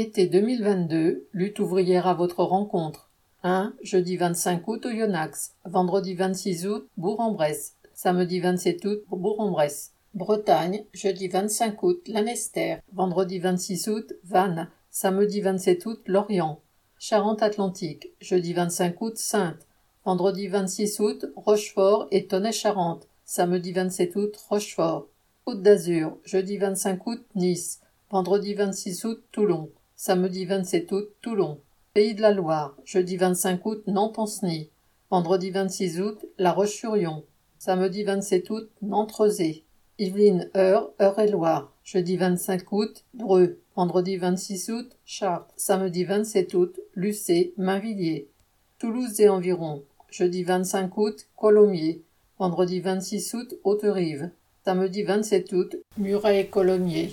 Été 2022, lutte ouvrière à votre rencontre. 1. Jeudi 25 août au Yonax. Vendredi 26 août, Bourg-en-Bresse. Samedi 27 août, Bourg-en-Bresse. Bretagne, jeudi 25 août, Lanester. Vendredi 26 août, Vannes. Samedi 27 août, Lorient. Charente-Atlantique, jeudi 25 août, Sainte. Vendredi 26 août, Rochefort et Tonnet-Charente. Samedi 27 août, Rochefort. Côte d'Azur, jeudi 25 août, Nice. Vendredi 26 août, Toulon. Samedi 27 août, Toulon. Pays de la Loire, jeudi 25 août, Nantes-en-Sny. Vendredi 26 août, La Roche-sur-Yon. Samedi 27 août, Nantes-Rezé. Yvelines, Eure, Eure-et-Loire. Jeudi 25 août, Dreux. Vendredi 26 août, Chartres. Samedi 27 août, Lucé, Mainvilliers. Toulouse et environ. Jeudi 25 août, Colomiers. Vendredi 26 août, Haute-Rive. Samedi 27 août, Muret et Colomiers.